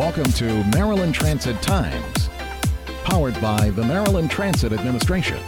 Welcome to Maryland Transit Times, powered by the Maryland Transit Administration.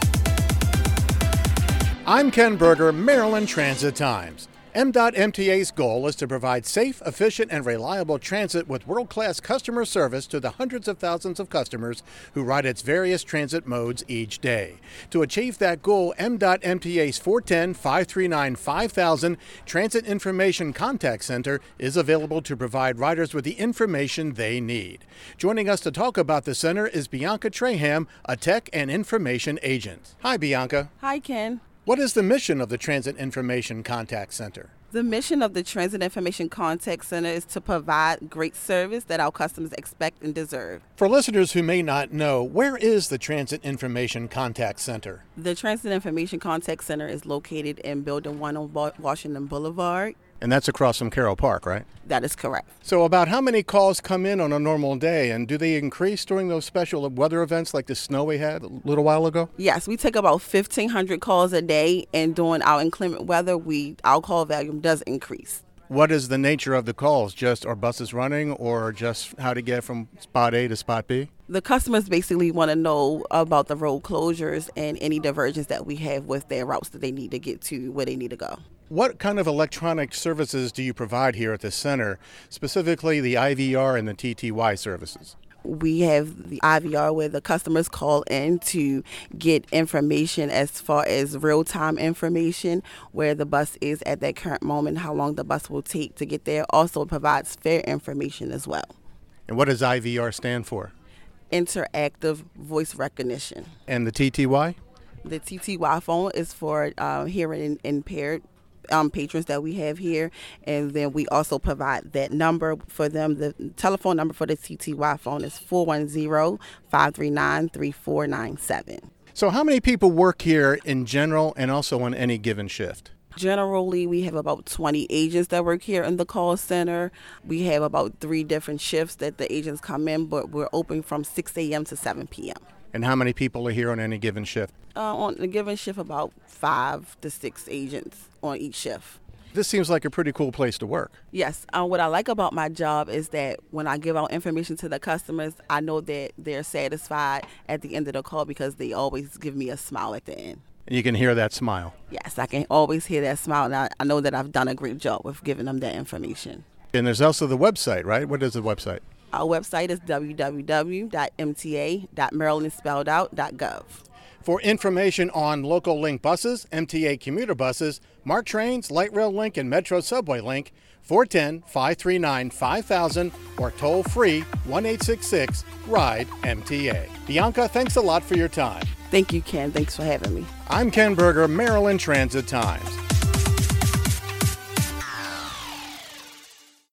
I'm Ken Berger, Maryland Transit Times. M.M MDOT MTA's goal is to provide safe, efficient, and reliable transit with world class customer service to the hundreds of thousands of customers who ride its various transit modes each day. To achieve that goal, M.M MDOT MTA's 410 539 5000 Transit Information Contact Center is available to provide riders with the information they need. Joining us to talk about the center is Bianca Traham, a tech and information agent. Hi, Bianca. Hi, Ken. What is the mission of the Transit Information Contact Center? The mission of the Transit Information Contact Center is to provide great service that our customers expect and deserve. For listeners who may not know, where is the Transit Information Contact Center? The Transit Information Contact Center is located in Building 1 on Washington Boulevard. And that's across from Carroll Park, right? That is correct. So, about how many calls come in on a normal day, and do they increase during those special weather events like the snow we had a little while ago? Yes, we take about 1,500 calls a day, and during our inclement weather, we our call volume does increase. What is the nature of the calls? Just are buses running, or just how to get from spot A to spot B? The customers basically want to know about the road closures and any diversions that we have with their routes that they need to get to where they need to go. What kind of electronic services do you provide here at the center, specifically the IVR and the TTY services? We have the IVR where the customers call in to get information as far as real time information, where the bus is at that current moment, how long the bus will take to get there. Also provides fare information as well. And what does IVR stand for? Interactive voice recognition. And the TTY? The TTY phone is for uh, hearing impaired um, patrons that we have here, and then we also provide that number for them. The telephone number for the TTY phone is 410-539-3497. So, how many people work here in general and also on any given shift? Generally, we have about 20 agents that work here in the call center. We have about three different shifts that the agents come in, but we're open from 6 a.m. to 7 p.m. And how many people are here on any given shift? Uh, on a given shift, about five to six agents on each shift. This seems like a pretty cool place to work. Yes. Uh, what I like about my job is that when I give out information to the customers, I know that they're satisfied at the end of the call because they always give me a smile at the end. And you can hear that smile. Yes, I can always hear that smile, and I, I know that I've done a great job with giving them that information. And there's also the website, right? What is the website? Our website is www.mta.marylandspelledout.gov. For information on local link buses, MTA commuter buses, MARC trains, light rail link, and Metro subway link, 410 539 5000 or toll free 1 RIDE MTA. Bianca, thanks a lot for your time. Thank you, Ken. Thanks for having me. I'm Ken Berger, Maryland Transit Times.